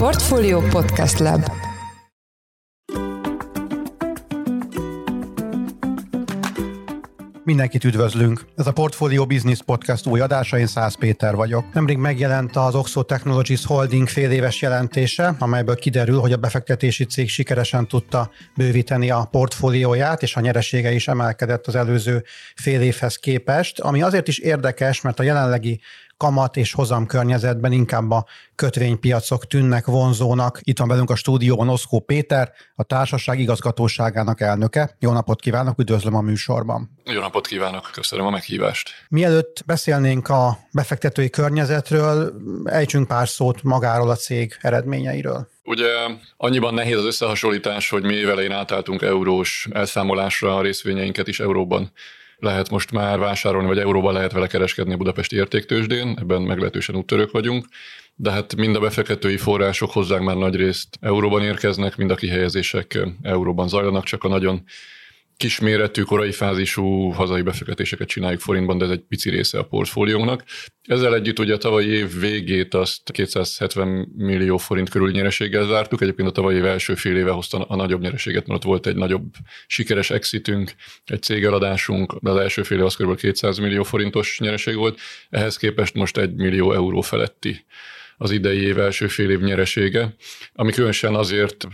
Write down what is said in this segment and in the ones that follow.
Portfolio Podcast Lab Mindenkit üdvözlünk! Ez a Portfolio Business Podcast új adása, én Szász Péter vagyok. Nemrég megjelent az Oxo Technologies Holding fél éves jelentése, amelyből kiderül, hogy a befektetési cég sikeresen tudta bővíteni a portfólióját, és a nyeresége is emelkedett az előző fél évhez képest, ami azért is érdekes, mert a jelenlegi kamat és hozam környezetben inkább a kötvénypiacok tűnnek vonzónak. Itt van velünk a stúdióban Oszkó Péter, a társaság igazgatóságának elnöke. Jó napot kívánok, üdvözlöm a műsorban. Jó napot kívánok, köszönöm a meghívást. Mielőtt beszélnénk a befektetői környezetről, ejtsünk pár szót magáról a cég eredményeiről. Ugye annyiban nehéz az összehasonlítás, hogy mi évelején átálltunk eurós elszámolásra, a részvényeinket is euróban lehet most már vásárolni, vagy euróban lehet vele kereskedni a budapesti értéktősdén, ebben meglehetősen úttörők vagyunk, de hát mind a befektetői források hozzánk már nagy részt euróban érkeznek, mind a kihelyezések euróban zajlanak, csak a nagyon kisméretű, korai fázisú hazai befektetéseket csináljuk forintban, de ez egy pici része a portfóliónknak. Ezzel együtt ugye a tavalyi év végét azt 270 millió forint körül nyereséggel zártuk. Egyébként a tavalyi év első fél éve hozta a nagyobb nyereséget, mert ott volt egy nagyobb sikeres exitünk, egy cégeladásunk, de az első fél év az kb. 200 millió forintos nyereség volt. Ehhez képest most egy millió euró feletti az idei év első fél év nyeresége, ami különösen azért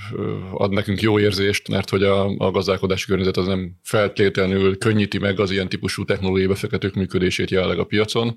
ad nekünk jó érzést, mert hogy a, a gazdálkodási környezet az nem feltétlenül könnyíti meg az ilyen típusú technológiai befektetők működését jelenleg a piacon,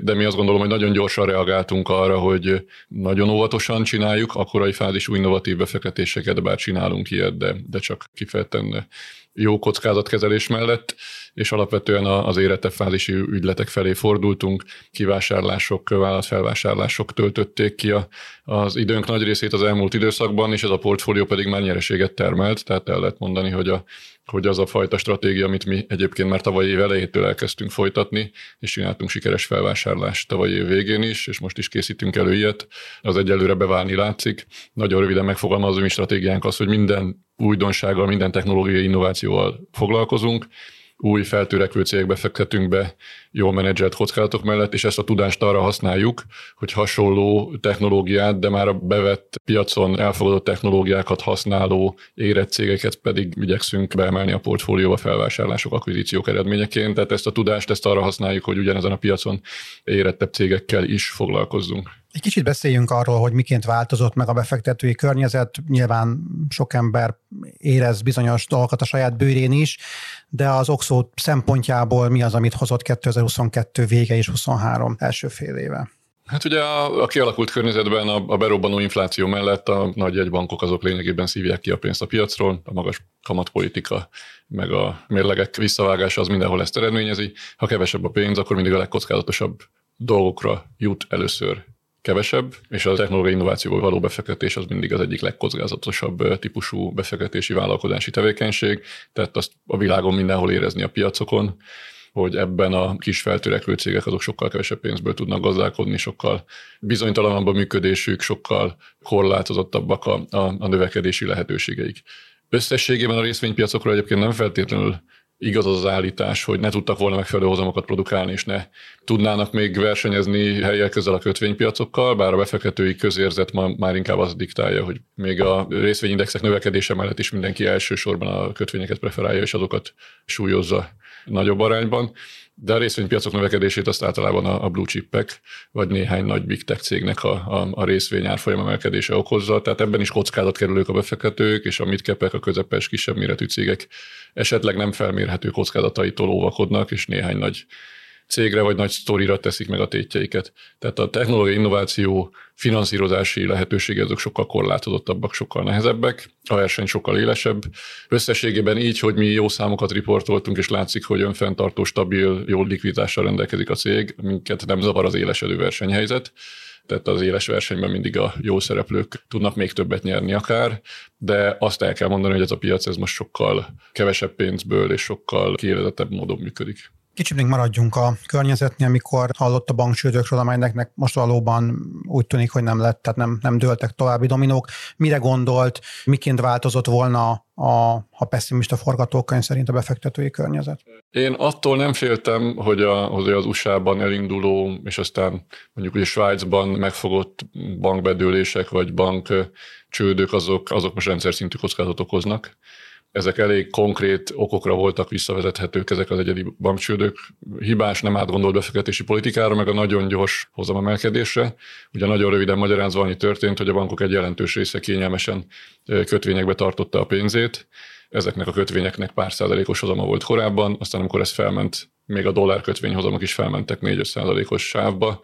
de mi azt gondolom, hogy nagyon gyorsan reagáltunk arra, hogy nagyon óvatosan csináljuk a korai fázisú innovatív befektetéseket, bár csinálunk ilyet, de, de csak kifejezetten jó kockázatkezelés mellett, és alapvetően az fázisi ügyletek felé fordultunk, kivásárlások, vállalatfelvásárlások töltötték ki a, az időnk nagy részét az elmúlt időszakban, és ez a portfólió pedig már nyereséget termelt, tehát el lehet mondani, hogy, a, hogy az a fajta stratégia, amit mi egyébként már tavaly év elejétől elkezdtünk folytatni, és csináltunk sikeres felvásárlást tavaly év végén is, és most is készítünk elő ilyet, az egyelőre beválni látszik. Nagyon röviden megfogalmazom, mi stratégiánk az, hogy minden újdonsággal, minden technológiai innovációval foglalkozunk, új feltörekvő cégekbe fektetünk be jól menedzselt kockázatok mellett, és ezt a tudást arra használjuk, hogy hasonló technológiát, de már a bevett piacon elfogadott technológiákat használó érett cégeket pedig igyekszünk beemelni a portfólióba felvásárlások, akvizíciók eredményeként. Tehát ezt a tudást ezt arra használjuk, hogy ugyanezen a piacon érettebb cégekkel is foglalkozzunk. Egy kicsit beszéljünk arról, hogy miként változott meg a befektetői környezet. Nyilván sok ember érez bizonyos dolgokat a saját bőrén is, de az Oxo szempontjából mi az, amit hozott 2022 vége és 23 első fél éve? Hát ugye a, a kialakult környezetben a, a berobbanó infláció mellett a nagy jegybankok azok lényegében szívják ki a pénzt a piacról, a magas kamatpolitika, meg a mérlegek visszavágása az mindenhol ezt eredményezi. Ha kevesebb a pénz, akkor mindig a legkockázatosabb dolgokra jut először kevesebb, és a technológiai innovációval való befektetés az mindig az egyik legkockázatosabb típusú befektetési vállalkozási tevékenység, tehát azt a világon mindenhol érezni a piacokon, hogy ebben a kis feltörekvő cégek azok sokkal kevesebb pénzből tudnak gazdálkodni, sokkal bizonytalanabb a működésük, sokkal korlátozottabbak a, a, a növekedési lehetőségeik. Összességében a részvénypiacokról egyébként nem feltétlenül igaz az, állítás, hogy ne tudtak volna megfelelő hozamokat produkálni, és ne tudnának még versenyezni helyek közel a kötvénypiacokkal, bár a befektetői közérzet ma már inkább az diktálja, hogy még a részvényindexek növekedése mellett is mindenki elsősorban a kötvényeket preferálja, és azokat súlyozza nagyobb arányban de a részvénypiacok növekedését azt általában a, blue chipek, vagy néhány nagy big tech cégnek a, a, a részvény árfolyam emelkedése okozza. Tehát ebben is kockázat kerülők a befektetők, és a midcapek, a közepes, kisebb méretű cégek esetleg nem felmérhető kockázataitól óvakodnak, és néhány nagy cégre vagy nagy sztorira teszik meg a tétjeiket. Tehát a technológiai innováció finanszírozási lehetősége azok sokkal korlátozottabbak, sokkal nehezebbek, a verseny sokkal élesebb. Összességében így, hogy mi jó számokat riportoltunk, és látszik, hogy önfenntartó, stabil, jó likviditással rendelkezik a cég, minket nem zavar az élesedő versenyhelyzet tehát az éles versenyben mindig a jó szereplők tudnak még többet nyerni akár, de azt el kell mondani, hogy ez a piac ez most sokkal kevesebb pénzből és sokkal kiélezettebb módon működik. Kicsit még maradjunk a környezetnél, amikor hallott a banksődökről, amelynek most valóban úgy tűnik, hogy nem lett, tehát nem, nem dőltek további dominók. Mire gondolt, miként változott volna a, a pessimista forgatókönyv szerint a befektetői környezet? Én attól nem féltem, hogy, a, az USA-ban elinduló, és aztán mondjuk ugye Svájcban megfogott bankbedőlések vagy bank csődök, azok, azok most rendszer szintű kockázatot okoznak ezek elég konkrét okokra voltak visszavezethetők ezek az egyedi bankcsődök, hibás, nem átgondolt befektetési politikára, meg a nagyon gyors hozamemelkedésre. Ugye nagyon röviden magyarázva annyi történt, hogy a bankok egy jelentős része kényelmesen kötvényekbe tartotta a pénzét, ezeknek a kötvényeknek pár százalékos hozama volt korábban, aztán amikor ez felment, még a dollár kötvényhozamok is felmentek 4-5 százalékos sávba,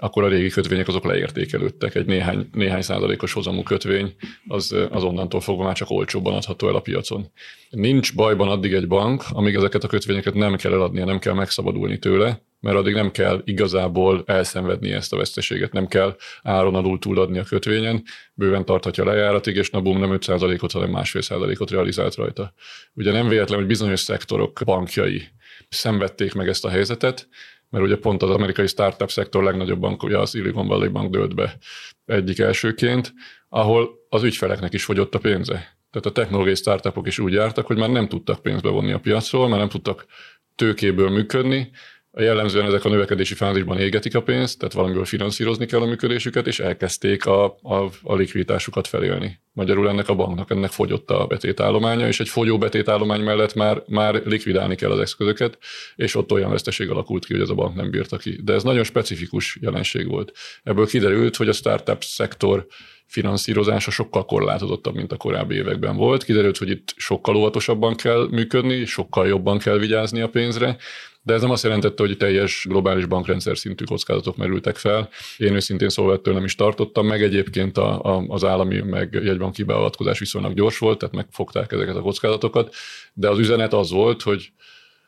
akkor a régi kötvények azok leértékelődtek. Egy néhány, néhány százalékos hozamú kötvény az, az onnantól fogva már csak olcsóbban adható el a piacon. Nincs bajban addig egy bank, amíg ezeket a kötvényeket nem kell eladnia, nem kell megszabadulni tőle, mert addig nem kell igazából elszenvedni ezt a veszteséget, nem kell áron alul túladni a kötvényen, bőven tarthatja lejáratig, és na bum, nem 5%-ot, hanem másfél százalékot realizált rajta. Ugye nem véletlen, hogy bizonyos szektorok bankjai szenvedték meg ezt a helyzetet, mert ugye pont az amerikai startup szektor legnagyobb bank, ugye az Silicon Valley Bank dőlt be egyik elsőként, ahol az ügyfeleknek is fogyott a pénze. Tehát a technológiai startupok is úgy jártak, hogy már nem tudtak pénzbe vonni a piacról, már nem tudtak tőkéből működni, jellemzően ezek a növekedési fázisban égetik a pénzt, tehát valamiből finanszírozni kell a működésüket, és elkezdték a, a, a likviditásukat felélni. Magyarul ennek a banknak ennek fogyott a betétállománya, és egy fogyó betétállomány mellett már, már likvidálni kell az eszközöket, és ott olyan veszteség alakult ki, hogy ez a bank nem bírta ki. De ez nagyon specifikus jelenség volt. Ebből kiderült, hogy a startup szektor finanszírozása sokkal korlátozottabb, mint a korábbi években volt. Kiderült, hogy itt sokkal óvatosabban kell működni, sokkal jobban kell vigyázni a pénzre, de ez nem azt jelentette, hogy teljes globális bankrendszer szintű kockázatok merültek fel. Én őszintén szóval ettől nem is tartottam meg. Egyébként a, a, az állami meg jegybanki beavatkozás viszonylag gyors volt, tehát megfogták ezeket a kockázatokat. De az üzenet az volt, hogy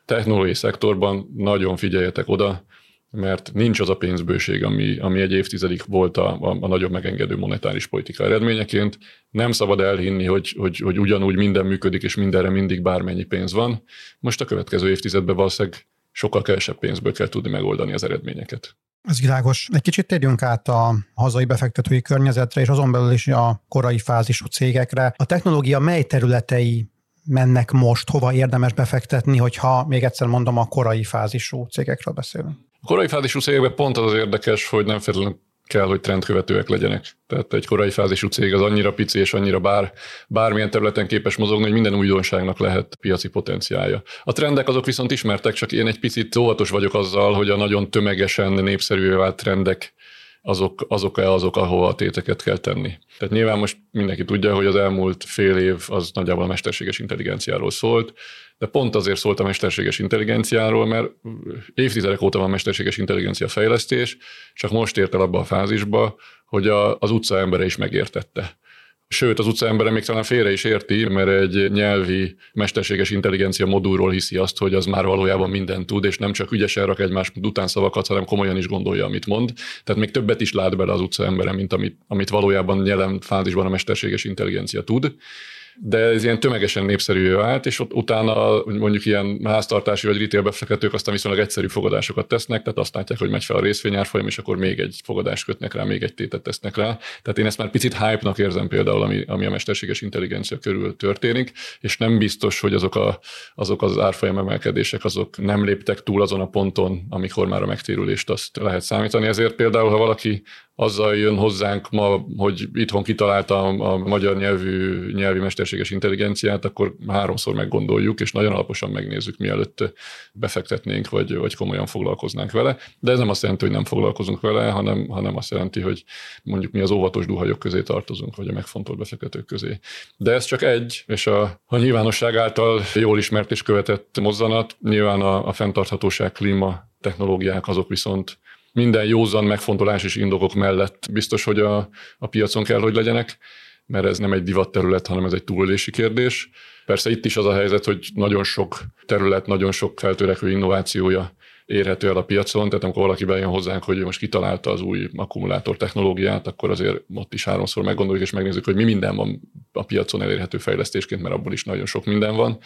technológiai szektorban nagyon figyeljetek oda, mert nincs az a pénzbőség, ami, ami egy évtizedig volt a, a, a nagyobb megengedő monetáris politika eredményeként. Nem szabad elhinni, hogy, hogy, hogy ugyanúgy minden működik, és mindenre mindig bármennyi pénz van. Most a következő évtizedben valószínűleg sokkal kevesebb pénzből kell tudni megoldani az eredményeket. Ez világos. Egy kicsit térjünk át a hazai befektetői környezetre, és azon belül is a korai fázisú cégekre. A technológia mely területei mennek most, hova érdemes befektetni, hogyha még egyszer mondom, a korai fázisú cégekről beszélünk? A korai fázisú cégekben pont az az érdekes, hogy nem feltétlenül kell, hogy trendkövetőek legyenek. Tehát egy korai fázisú cég az annyira pici és annyira bár, bármilyen területen képes mozogni, hogy minden újdonságnak lehet piaci potenciálja. A trendek azok viszont ismertek, csak én egy picit óvatos vagyok azzal, hogy a nagyon tömegesen népszerűvé vált trendek azok, azok-e azok, ahova a téteket kell tenni. Tehát nyilván most mindenki tudja, hogy az elmúlt fél év az nagyjából a mesterséges intelligenciáról szólt, de pont azért szólt a mesterséges intelligenciáról, mert évtizedek óta van mesterséges intelligencia fejlesztés, csak most ért el abba a fázisba, hogy a, az utca embere is megértette. Sőt, az utca embere még talán félre is érti, mert egy nyelvi mesterséges intelligencia modulról hiszi azt, hogy az már valójában mindent tud, és nem csak ügyesen rak egymás után szavakat, hanem komolyan is gondolja, amit mond. Tehát még többet is lát bele az utca embere, mint amit, amit valójában jelen fázisban a mesterséges intelligencia tud de ez ilyen tömegesen népszerű vált, és ott utána mondjuk ilyen háztartási vagy retail befektetők aztán viszonylag egyszerű fogadásokat tesznek, tehát azt látják, hogy megy fel a részvényárfolyam, és akkor még egy fogadást kötnek rá, még egy tétet tesznek rá. Tehát én ezt már picit hype-nak érzem például, ami, ami a mesterséges intelligencia körül történik, és nem biztos, hogy azok, a, azok az árfolyam emelkedések azok nem léptek túl azon a ponton, amikor már a megtérülést azt lehet számítani. Ezért például, ha valaki azzal jön hozzánk ma, hogy itthon kitalálta a, magyar nyelvű, nyelvi mesterséges intelligenciát, akkor háromszor meggondoljuk, és nagyon alaposan megnézzük, mielőtt befektetnénk, vagy, vagy komolyan foglalkoznánk vele. De ez nem azt jelenti, hogy nem foglalkozunk vele, hanem, hanem azt jelenti, hogy mondjuk mi az óvatos duhajok közé tartozunk, vagy a megfontolt befektetők közé. De ez csak egy, és a, a nyilvánosság által jól ismert és követett mozzanat, nyilván a, a fenntarthatóság, klíma, technológiák azok viszont minden józan megfontolás és indokok mellett biztos, hogy a, a piacon kell, hogy legyenek, mert ez nem egy divat terület, hanem ez egy túlélési kérdés. Persze itt is az a helyzet, hogy nagyon sok terület, nagyon sok feltörekvő innovációja érhető el a piacon, tehát amikor valaki bejön hozzánk, hogy most kitalálta az új akkumulátor technológiát, akkor azért ott is háromszor meggondoljuk és megnézzük, hogy mi minden van a piacon elérhető fejlesztésként, mert abból is nagyon sok minden van.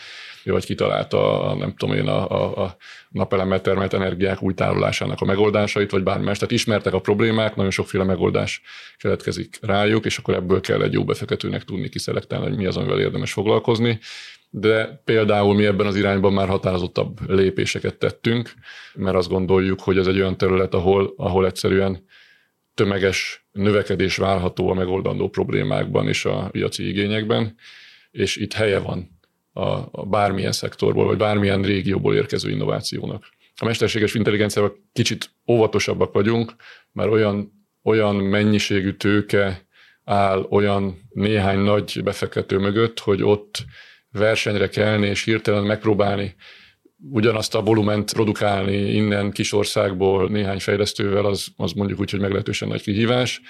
Vagy kitalálta, a, nem tudom én, a, a, a napelemmel termelt energiák új tárolásának a megoldásait, vagy bármi más. Tehát ismertek a problémák, nagyon sokféle megoldás keletkezik rájuk, és akkor ebből kell egy jó befektetőnek tudni kiszelektálni, hogy mi az, amivel érdemes foglalkozni de például mi ebben az irányban már határozottabb lépéseket tettünk, mert azt gondoljuk, hogy ez egy olyan terület, ahol, ahol egyszerűen tömeges növekedés várható a megoldandó problémákban és a piaci igényekben, és itt helye van a, a bármilyen szektorból, vagy bármilyen régióból érkező innovációnak. A mesterséges intelligenciával kicsit óvatosabbak vagyunk, mert olyan, olyan mennyiségű tőke áll olyan néhány nagy befektető mögött, hogy ott versenyre kelni és hirtelen megpróbálni ugyanazt a volument produkálni innen kis országból néhány fejlesztővel, az, az mondjuk úgy, hogy meglehetősen nagy kihívás.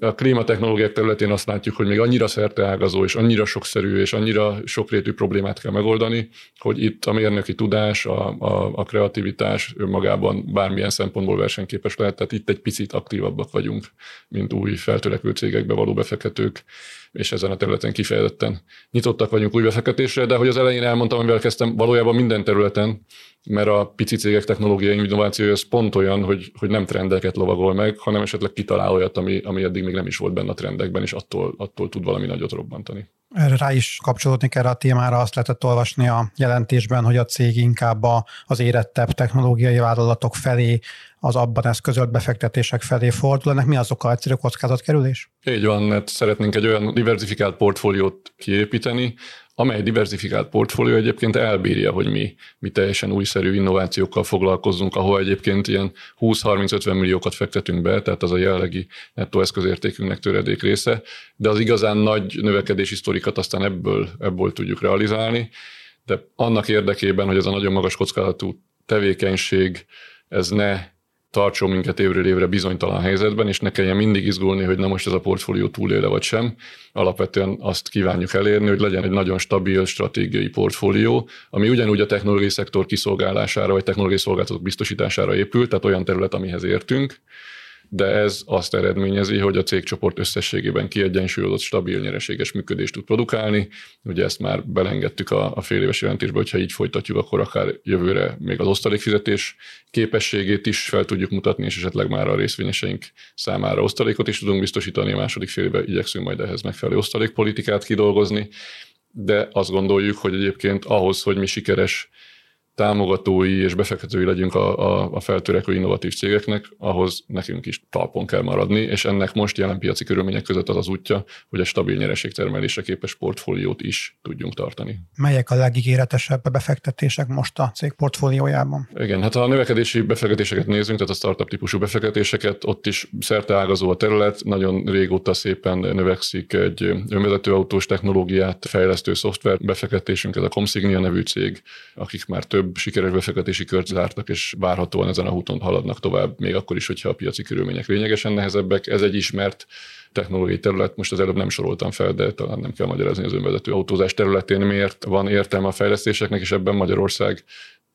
A klímatechnológiák területén azt látjuk, hogy még annyira szerteágazó, és annyira sokszerű, és annyira sokrétű problémát kell megoldani, hogy itt a mérnöki tudás, a, a, a kreativitás önmagában bármilyen szempontból versenyképes lehet, tehát itt egy picit aktívabbak vagyunk, mint új feltörekvő cégekbe való befektetők és ezen a területen kifejezetten nyitottak vagyunk új befektetésre, de hogy az elején elmondtam, amivel kezdtem, valójában minden területen, mert a pici cégek technológiai innovációja az pont olyan, hogy, hogy nem trendeket lovagol meg, hanem esetleg kitalál olyat, ami, ami eddig még nem is volt benne a trendekben, és attól, attól tud valami nagyot robbantani. Erre rá is kapcsolódni kell a témára, azt lehetett olvasni a jelentésben, hogy a cég inkább az érettebb technológiai vállalatok felé az abban eszközölt befektetések felé fordul. Ennek mi az oka? Egyszerű kockázatkerülés? Így van, mert szeretnénk egy olyan diversifikált portfóliót kiépíteni, amely diversifikált portfólió egyébként elbírja, hogy mi, mi teljesen újszerű innovációkkal foglalkozzunk, ahol egyébként ilyen 20-30-50 milliókat fektetünk be, tehát az a jellegi nettó eszközértékünknek töredék része, de az igazán nagy növekedési sztorikat aztán ebből, ebből tudjuk realizálni, de annak érdekében, hogy ez a nagyon magas kockázatú tevékenység, ez ne tartson minket évről évre bizonytalan helyzetben, és ne kelljen mindig izgulni, hogy na most ez a portfólió túléle vagy sem. Alapvetően azt kívánjuk elérni, hogy legyen egy nagyon stabil stratégiai portfólió, ami ugyanúgy a technológiai szektor kiszolgálására vagy technológiai szolgáltatók biztosítására épül, tehát olyan terület, amihez értünk, de ez azt eredményezi, hogy a cégcsoport összességében kiegyensúlyozott, stabil, nyereséges működést tud produkálni. Ugye ezt már belengedtük a, a fél éves jelentésbe, hogyha így folytatjuk, akkor akár jövőre még az osztalékfizetés képességét is fel tudjuk mutatni, és esetleg már a részvényeseink számára osztalékot is tudunk biztosítani. A második fél évben igyekszünk majd ehhez megfelelő osztalékpolitikát kidolgozni, de azt gondoljuk, hogy egyébként ahhoz, hogy mi sikeres támogatói és befektetői legyünk a, a, a feltörekvő innovatív cégeknek, ahhoz nekünk is talpon kell maradni, és ennek most jelen piaci körülmények között az az útja, hogy egy stabil nyereségtermelésre képes portfóliót is tudjunk tartani. Melyek a legígéretesebb befektetések most a cég portfóliójában? Igen, hát ha a növekedési befektetéseket nézünk, tehát a startup típusú befektetéseket, ott is szerte ágazó a terület, nagyon régóta szépen növekszik egy önvezető autós technológiát fejlesztő szoftver befektetésünk, ez a Comsignia nevű cég, akik már több több sikeres befektetési kört zártak, és várhatóan ezen a úton haladnak tovább, még akkor is, hogyha a piaci körülmények lényegesen nehezebbek. Ez egy ismert technológiai terület, most az előbb nem soroltam fel, de talán nem kell magyarázni az önvezető autózás területén, miért van értelme a fejlesztéseknek, és ebben Magyarország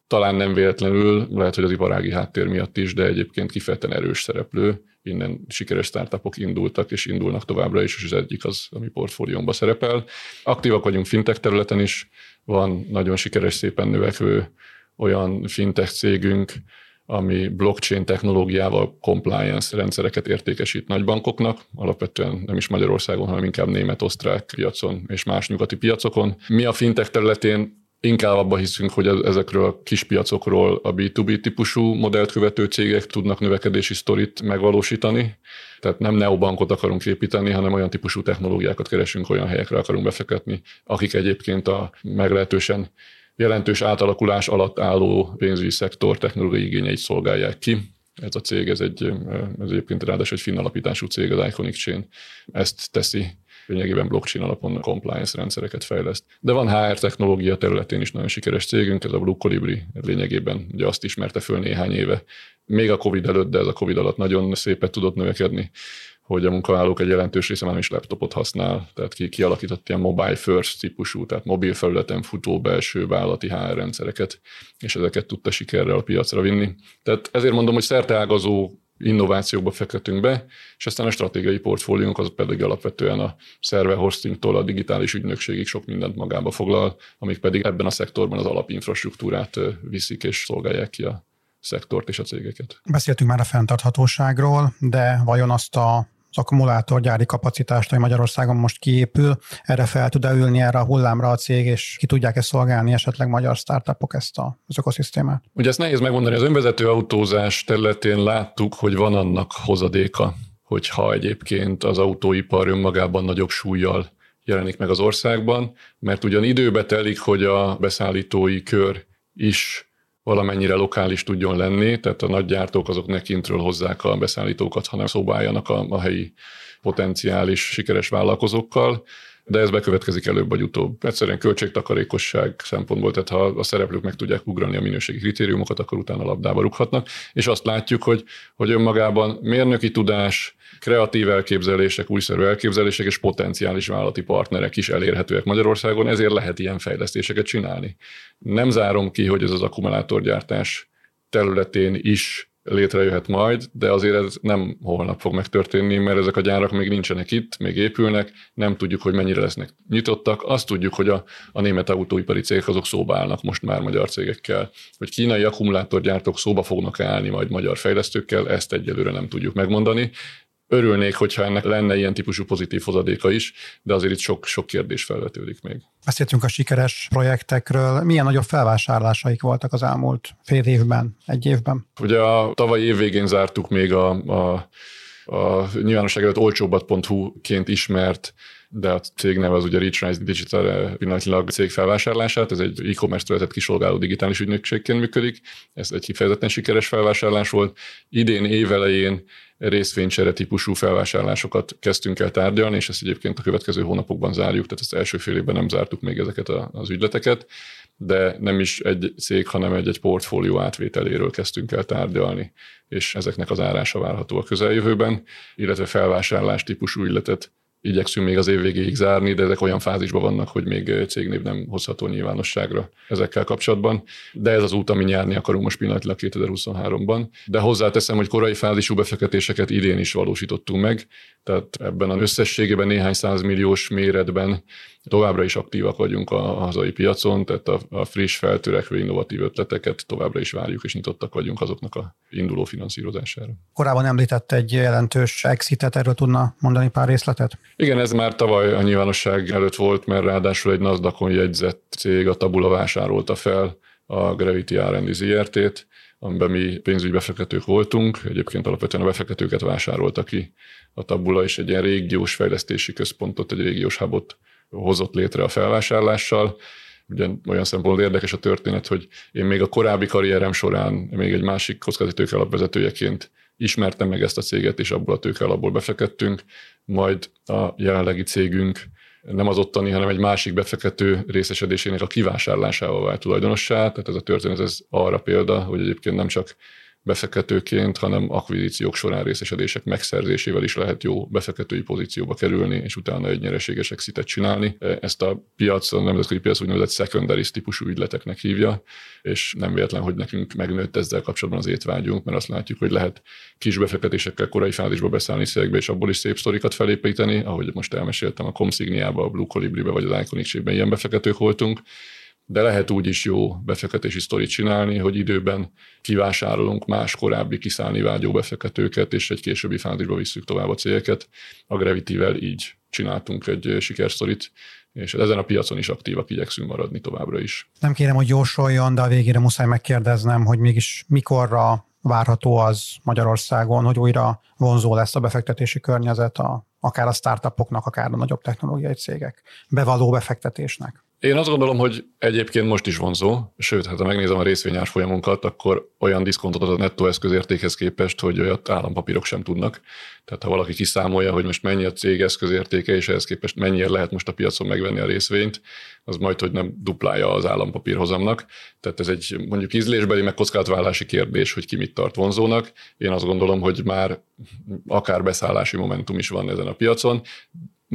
talán nem véletlenül, lehet, hogy az iparági háttér miatt is, de egyébként kifejezetten erős szereplő. Innen sikeres startupok indultak, és indulnak továbbra is, és az egyik az, ami portfóliónkban szerepel. Aktívak vagyunk fintech területen is, van nagyon sikeres, szépen növekvő olyan fintech cégünk, ami blockchain technológiával compliance rendszereket értékesít nagybankoknak, alapvetően nem is Magyarországon, hanem inkább német-osztrák piacon és más nyugati piacokon. Mi a fintech területén inkább abba hiszünk, hogy ezekről a kis piacokról a B2B típusú modellt követő cégek tudnak növekedési sztorit megvalósítani. Tehát nem neobankot akarunk építeni, hanem olyan típusú technológiákat keresünk, olyan helyekre akarunk befektetni, akik egyébként a meglehetősen jelentős átalakulás alatt álló pénzügyi szektor technológiai igényeit szolgálják ki. Ez a cég, ez, egy, ez egyébként ráadásul egy finn alapítású cég, az Iconic Chain. Ezt teszi lényegében blockchain alapon compliance rendszereket fejleszt. De van HR technológia területén is nagyon sikeres cégünk, ez a Blue Colibri lényegében ugye azt ismerte föl néhány éve. Még a Covid előtt, de ez a Covid alatt nagyon szépet tudott növekedni hogy a munkavállalók egy jelentős része már is laptopot használ, tehát ki kialakított ilyen mobile first típusú, tehát mobil felületen futó belső vállalati HR rendszereket, és ezeket tudta sikerrel a piacra vinni. Tehát ezért mondom, hogy szerteágazó innovációkba fektetünk be, és aztán a stratégiai portfóliónk az pedig alapvetően a szerver hostingtól a digitális ügynökségig sok mindent magába foglal, amik pedig ebben a szektorban az alapinfrastruktúrát viszik és szolgálják ki a szektort és a cégeket. Beszéltünk már a fenntarthatóságról, de vajon azt a az akkumulátorgyári kapacitást, ami Magyarországon most kiépül, erre fel tud ülni erre a hullámra a cég, és ki tudják-e szolgálni esetleg magyar startupok ezt a, az ökoszisztémát? Ugye ezt nehéz megmondani, az önvezető autózás területén láttuk, hogy van annak hozadéka, hogyha egyébként az autóipar önmagában nagyobb súlyjal jelenik meg az országban, mert ugyan időbe telik, hogy a beszállítói kör is valamennyire lokális tudjon lenni, tehát a nagy gyártók azok ne kintről hozzák a beszállítókat, hanem szóba a, a helyi potenciális sikeres vállalkozókkal, de ez bekövetkezik előbb vagy utóbb. Egyszerűen költségtakarékosság szempontból, tehát ha a szereplők meg tudják ugrani a minőségi kritériumokat, akkor utána labdába rúghatnak, és azt látjuk, hogy, hogy önmagában mérnöki tudás, kreatív elképzelések, újszerű elképzelések és potenciális vállalati partnerek is elérhetőek Magyarországon, ezért lehet ilyen fejlesztéseket csinálni. Nem zárom ki, hogy ez az akkumulátorgyártás területén is létrejöhet majd, de azért ez nem holnap fog megtörténni, mert ezek a gyárak még nincsenek itt, még épülnek, nem tudjuk, hogy mennyire lesznek nyitottak. Azt tudjuk, hogy a, a német autóipari cégek azok szóba állnak most már magyar cégekkel. Hogy kínai akkumulátorgyártók szóba fognak állni majd magyar fejlesztőkkel, ezt egyelőre nem tudjuk megmondani. Örülnék, hogyha ennek lenne ilyen típusú pozitív hozadéka is, de azért itt sok, sok kérdés felvetődik még. Beszéltünk a sikeres projektekről. Milyen nagyobb felvásárlásaik voltak az elmúlt fél évben, egy évben? Ugye a tavalyi év végén zártuk még a, a a nyilvánosság előtt olcsóbbat.hu-ként ismert, de a cég neve az ugye Reach Digital pillanatilag cég felvásárlását, ez egy e-commerce területet kiszolgáló digitális ügynökségként működik, ez egy kifejezetten sikeres felvásárlás volt. Idén évelején részvénycsere típusú felvásárlásokat kezdtünk el tárgyalni, és ezt egyébként a következő hónapokban zárjuk, tehát ezt első fél évben nem zártuk még ezeket az ügyleteket, de nem is egy cég, hanem egy, egy portfólió átvételéről kezdtünk el tárgyalni, és ezeknek az árása várható a közeljövőben, illetve felvásárlás típusú ügyletet igyekszünk még az év végéig zárni, de ezek olyan fázisban vannak, hogy még cégnév nem hozható nyilvánosságra ezekkel kapcsolatban. De ez az út, ami nyerni akarunk most pillanatilag 2023-ban. De hozzáteszem, hogy korai fázisú befektetéseket idén is valósítottunk meg, tehát ebben az összességében néhány százmilliós méretben továbbra is aktívak vagyunk a hazai piacon, tehát a, a friss, feltörekvő, innovatív ötleteket továbbra is várjuk, és nyitottak vagyunk azoknak a induló finanszírozására. Korábban említett egy jelentős exitet, erről tudna mondani pár részletet? Igen, ez már tavaly a nyilvánosság előtt volt, mert ráadásul egy NASDAQ-on jegyzett cég, a Tabula vásárolta fel a Gravity R&D ZRT-t, amiben mi pénzügybefektetők voltunk. Egyébként alapvetően a befektetőket vásárolta ki a Tabula, és egy ilyen régiós fejlesztési központot, egy régiós hubot hozott létre a felvásárlással. Ugye olyan szempontból érdekes a történet, hogy én még a korábbi karrierem során még egy másik kockázati tőke alapvezetőjeként ismertem meg ezt a céget, és abból a tőke alapból befektettünk, majd a jelenlegi cégünk nem az ottani, hanem egy másik befektető részesedésének a kivásárlásával vált tulajdonossá. Tehát ez a történet ez arra példa, hogy egyébként nem csak befektetőként, hanem akvizíciók során részesedések megszerzésével is lehet jó befektetői pozícióba kerülni, és utána egy nyereséges exitet csinálni. Ezt a piac, a nemzetközi piac úgynevezett secondary típusú ügyleteknek hívja, és nem véletlen, hogy nekünk megnőtt ezzel kapcsolatban az étvágyunk, mert azt látjuk, hogy lehet kis befektetésekkel korai fázisba beszállni szélekbe, és abból is szép sztorikat felépíteni, ahogy most elmeséltem a Comsigniába, a Blue Colibri-be vagy az iconic ilyen befektetők voltunk, de lehet úgy is jó befektetési sztorit csinálni, hogy időben kivásárolunk más korábbi kiszállni vágyó befektetőket, és egy későbbi fázisba visszük tovább a cégeket. A Gravity-vel így csináltunk egy sikersztorit, és ezen a piacon is aktívak igyekszünk maradni továbbra is. Nem kérem, hogy jósoljon, de a végére muszáj megkérdeznem, hogy mégis mikorra várható az Magyarországon, hogy újra vonzó lesz a befektetési környezet a, akár a startupoknak, akár a nagyobb technológiai cégek bevaló befektetésnek. Én azt gondolom, hogy egyébként most is vonzó, sőt, hát ha megnézem a részvényás folyamunkat, akkor olyan diszkontot ad a nettó eszközértékhez képest, hogy olyat állampapírok sem tudnak. Tehát ha valaki kiszámolja, hogy most mennyi a cég eszközértéke, és ehhez képest mennyire lehet most a piacon megvenni a részvényt, az majd, hogy nem duplája az állampapírhozamnak. Tehát ez egy mondjuk ízlésbeli, meg kockázatvállási kérdés, hogy ki mit tart vonzónak. Én azt gondolom, hogy már akár beszállási momentum is van ezen a piacon,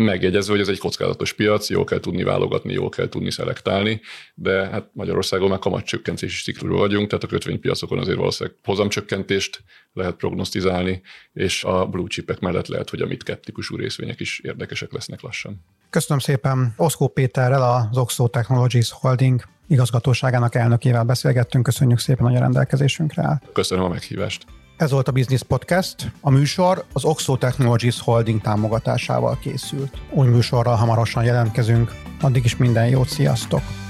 megjegyezve, hogy ez egy kockázatos piac, jól kell tudni válogatni, jól kell tudni szelektálni, de hát Magyarországon már kamatcsökkentési ciklusról vagyunk, tehát a kötvénypiacokon azért valószínűleg hozamcsökkentést lehet prognosztizálni, és a blue chipek mellett lehet, hogy a mid típusú részvények is érdekesek lesznek lassan. Köszönöm szépen. Oszkó Péterrel, az Oxo Technologies Holding igazgatóságának elnökével beszélgettünk. Köszönjük szépen, hogy a rendelkezésünkre áll. Köszönöm a meghívást. Ez volt a Business Podcast. A műsor az Oxo Technologies Holding támogatásával készült. Új műsorral hamarosan jelentkezünk. Addig is minden jót, sziasztok!